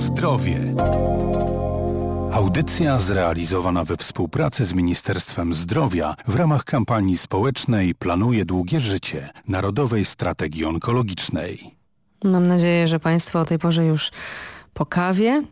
zdrowie. Audycja zrealizowana we współpracy z Ministerstwem Zdrowia w ramach kampanii społecznej Planuje Długie Życie Narodowej Strategii Onkologicznej. Mam nadzieję, że Państwo o tej porze już po kawie,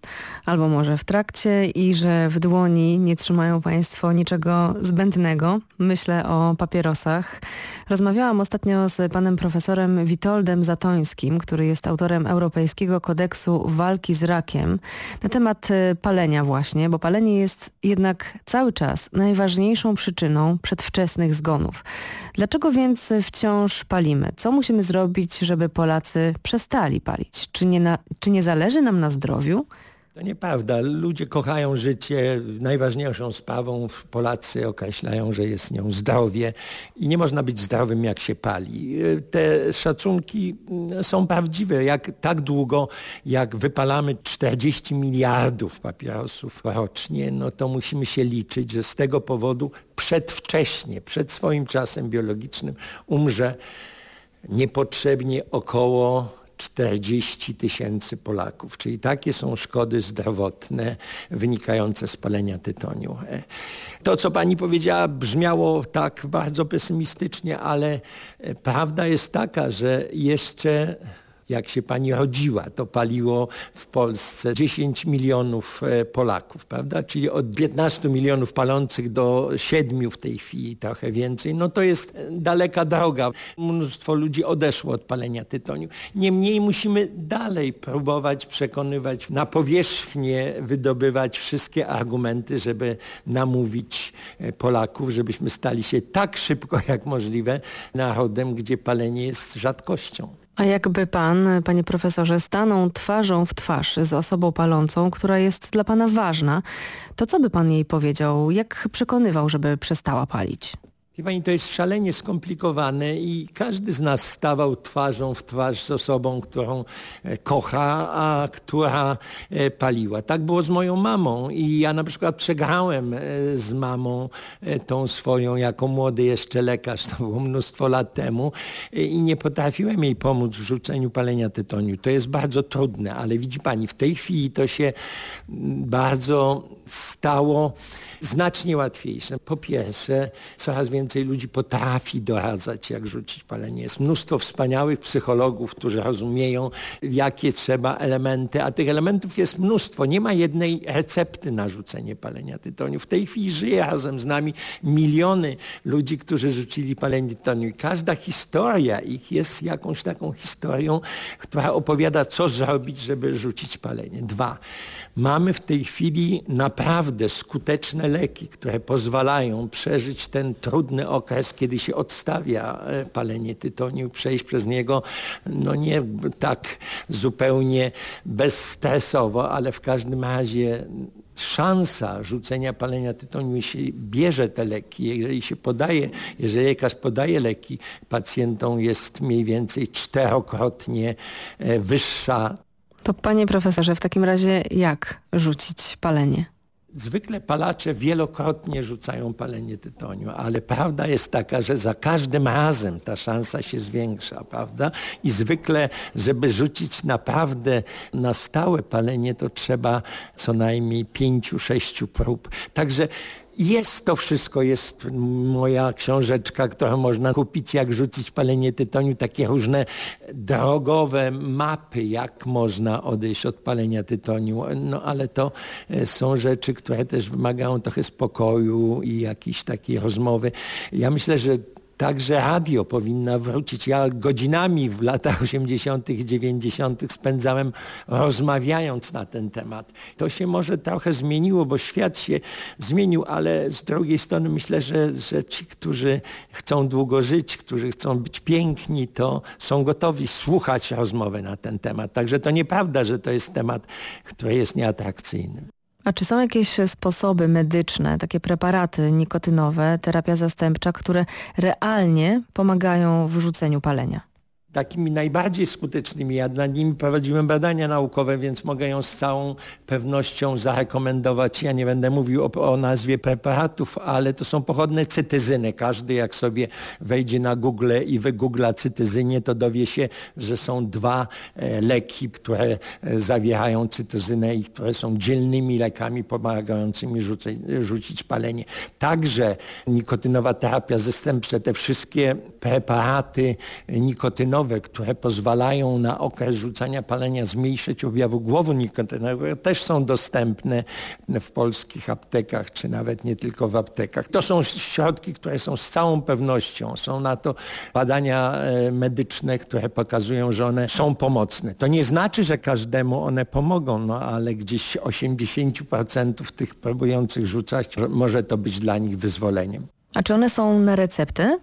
albo może w trakcie i że w dłoni nie trzymają Państwo niczego zbędnego. Myślę o papierosach. Rozmawiałam ostatnio z panem profesorem Witoldem Zatońskim, który jest autorem Europejskiego Kodeksu Walki z Rakiem na temat y, palenia właśnie, bo palenie jest jednak cały czas najważniejszą przyczyną przedwczesnych zgonów. Dlaczego więc wciąż palimy? Co musimy zrobić, żeby Polacy przestali palić? Czy nie, na, czy nie zależy nam na zdrowiu? To nieprawda. Ludzie kochają życie. Najważniejszą sprawą Polacy określają, że jest nią zdrowie i nie można być zdrowym, jak się pali. Te szacunki są prawdziwe. Jak, tak długo, jak wypalamy 40 miliardów papierosów rocznie, no to musimy się liczyć, że z tego powodu przedwcześnie, przed swoim czasem biologicznym umrze niepotrzebnie około 40 tysięcy Polaków, czyli takie są szkody zdrowotne wynikające z palenia tytoniu. To, co pani powiedziała, brzmiało tak bardzo pesymistycznie, ale prawda jest taka, że jeszcze jak się pani rodziła, to paliło w Polsce 10 milionów e, Polaków, prawda? Czyli od 15 milionów palących do 7 w tej chwili, trochę więcej. No to jest daleka droga. Mnóstwo ludzi odeszło od palenia tytoniu. Niemniej musimy dalej próbować przekonywać, na powierzchnię wydobywać wszystkie argumenty, żeby namówić e, Polaków, żebyśmy stali się tak szybko jak możliwe narodem, gdzie palenie jest rzadkością. A jakby pan, panie profesorze, stanął twarzą w twarz z osobą palącą, która jest dla pana ważna, to co by pan jej powiedział? Jak przekonywał, żeby przestała palić? Wie pani, to jest szalenie skomplikowane i każdy z nas stawał twarzą w twarz z osobą, którą e, kocha, a która e, paliła. Tak było z moją mamą i ja na przykład przegrałem e, z mamą tą swoją jako młody jeszcze lekarz, to było mnóstwo lat temu i nie potrafiłem jej pomóc w rzuceniu palenia tytoniu. To jest bardzo trudne, ale widzi pani, w tej chwili to się bardzo stało znacznie łatwiejsze. Po pierwsze, coraz więcej ludzi potrafi doradzać, jak rzucić palenie. Jest mnóstwo wspaniałych psychologów, którzy rozumieją, jakie trzeba elementy, a tych elementów jest mnóstwo. Nie ma jednej recepty na rzucenie palenia tytoniu. W tej chwili żyje razem z nami miliony ludzi, którzy rzucili palenie tytoniu. Każda historia ich jest jakąś taką historią, która opowiada, co zrobić, żeby rzucić palenie. Dwa, mamy w tej chwili naprawdę skuteczne leki, które pozwalają przeżyć ten trudny okres, kiedy się odstawia e, palenie tytoniu, przejść przez niego, no nie tak zupełnie bezstresowo, ale w każdym razie szansa rzucenia palenia tytoniu, jeśli bierze te leki, jeżeli się podaje, jeżeli lekarz podaje leki pacjentom jest mniej więcej czterokrotnie e, wyższa. To panie profesorze, w takim razie jak rzucić palenie? Zwykle palacze wielokrotnie rzucają palenie tytoniu, ale prawda jest taka, że za każdym razem ta szansa się zwiększa, prawda? I zwykle, żeby rzucić naprawdę na stałe palenie, to trzeba co najmniej pięciu, sześciu prób. Także jest to wszystko, jest moja książeczka, którą można kupić, jak rzucić palenie tytoniu, takie różne drogowe mapy, jak można odejść od palenia tytoniu. No ale to e, są rzeczy, które też wymagają trochę spokoju i jakiejś takiej rozmowy. Ja myślę, że Także radio powinna wrócić. Ja godzinami w latach 80. i 90. spędzałem rozmawiając na ten temat. To się może trochę zmieniło, bo świat się zmienił, ale z drugiej strony myślę, że, że ci, którzy chcą długo żyć, którzy chcą być piękni, to są gotowi słuchać rozmowy na ten temat. Także to nieprawda, że to jest temat, który jest nieatrakcyjny. A czy są jakieś sposoby medyczne, takie preparaty nikotynowe, terapia zastępcza, które realnie pomagają w rzuceniu palenia? Takimi najbardziej skutecznymi. Ja nad nimi prowadziłem badania naukowe, więc mogę ją z całą pewnością zarekomendować. Ja nie będę mówił o, o, nazwie preparatów, ale to są pochodne cytyzyny. Każdy jak sobie wejdzie na Google i wygoogla cytyzynie, to dowie się, że są dwa e, leki, które e, zawierają cytyzynę i które są dzielnymi lekami pomagającymi rzucić, rzucić palenie. Także nikotynowa terapia zastępcza, te wszystkie preparaty nikotynowe, które pozwalają na okres rzucania palenia zmniejszyć objawu głowu nikotynowego, też są dostępne w polskich aptekach, czy nawet nie tylko w aptekach. To są środki, które są z całą pewnością. Są na to badania e, medyczne, które pokazują, że one są pomocne. To nie znaczy, że każdemu one pomogą, no ale gdzieś 80% tych próbujących rzucać może to być dla nich wyzwoleniem. A czy one są na receptę?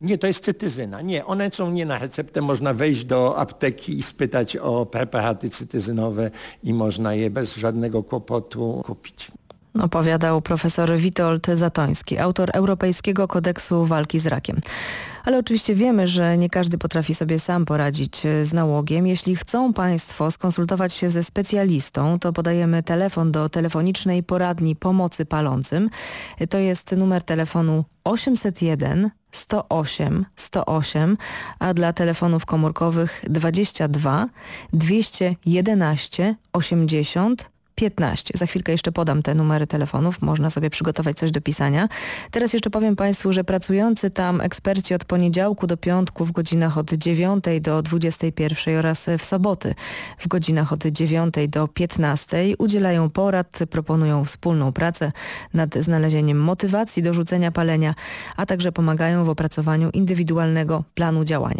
Nie, to jest cytyzyna. Nie, one są nie na receptę. Można wejść do apteki i spytać o preparaty cytyzynowe i można je bez żadnego kłopotu kupić. Opowiadał profesor Witold Zatoński, autor Europejskiego Kodeksu Walki z Rakiem. Ale oczywiście wiemy, że nie każdy potrafi sobie sam poradzić z nałogiem. Jeśli chcą Państwo skonsultować się ze specjalistą, to podajemy telefon do telefonicznej poradni pomocy palącym. To jest numer telefonu 801 108 108, a dla telefonów komórkowych 22 211 80 15. Za chwilkę jeszcze podam te numery telefonów, można sobie przygotować coś do pisania. Teraz jeszcze powiem Państwu, że pracujący tam eksperci od poniedziałku do piątku w godzinach od 9 do 21 oraz w soboty w godzinach od 9 do 15 udzielają porad, proponują wspólną pracę nad znalezieniem motywacji do rzucenia palenia, a także pomagają w opracowaniu indywidualnego planu działania.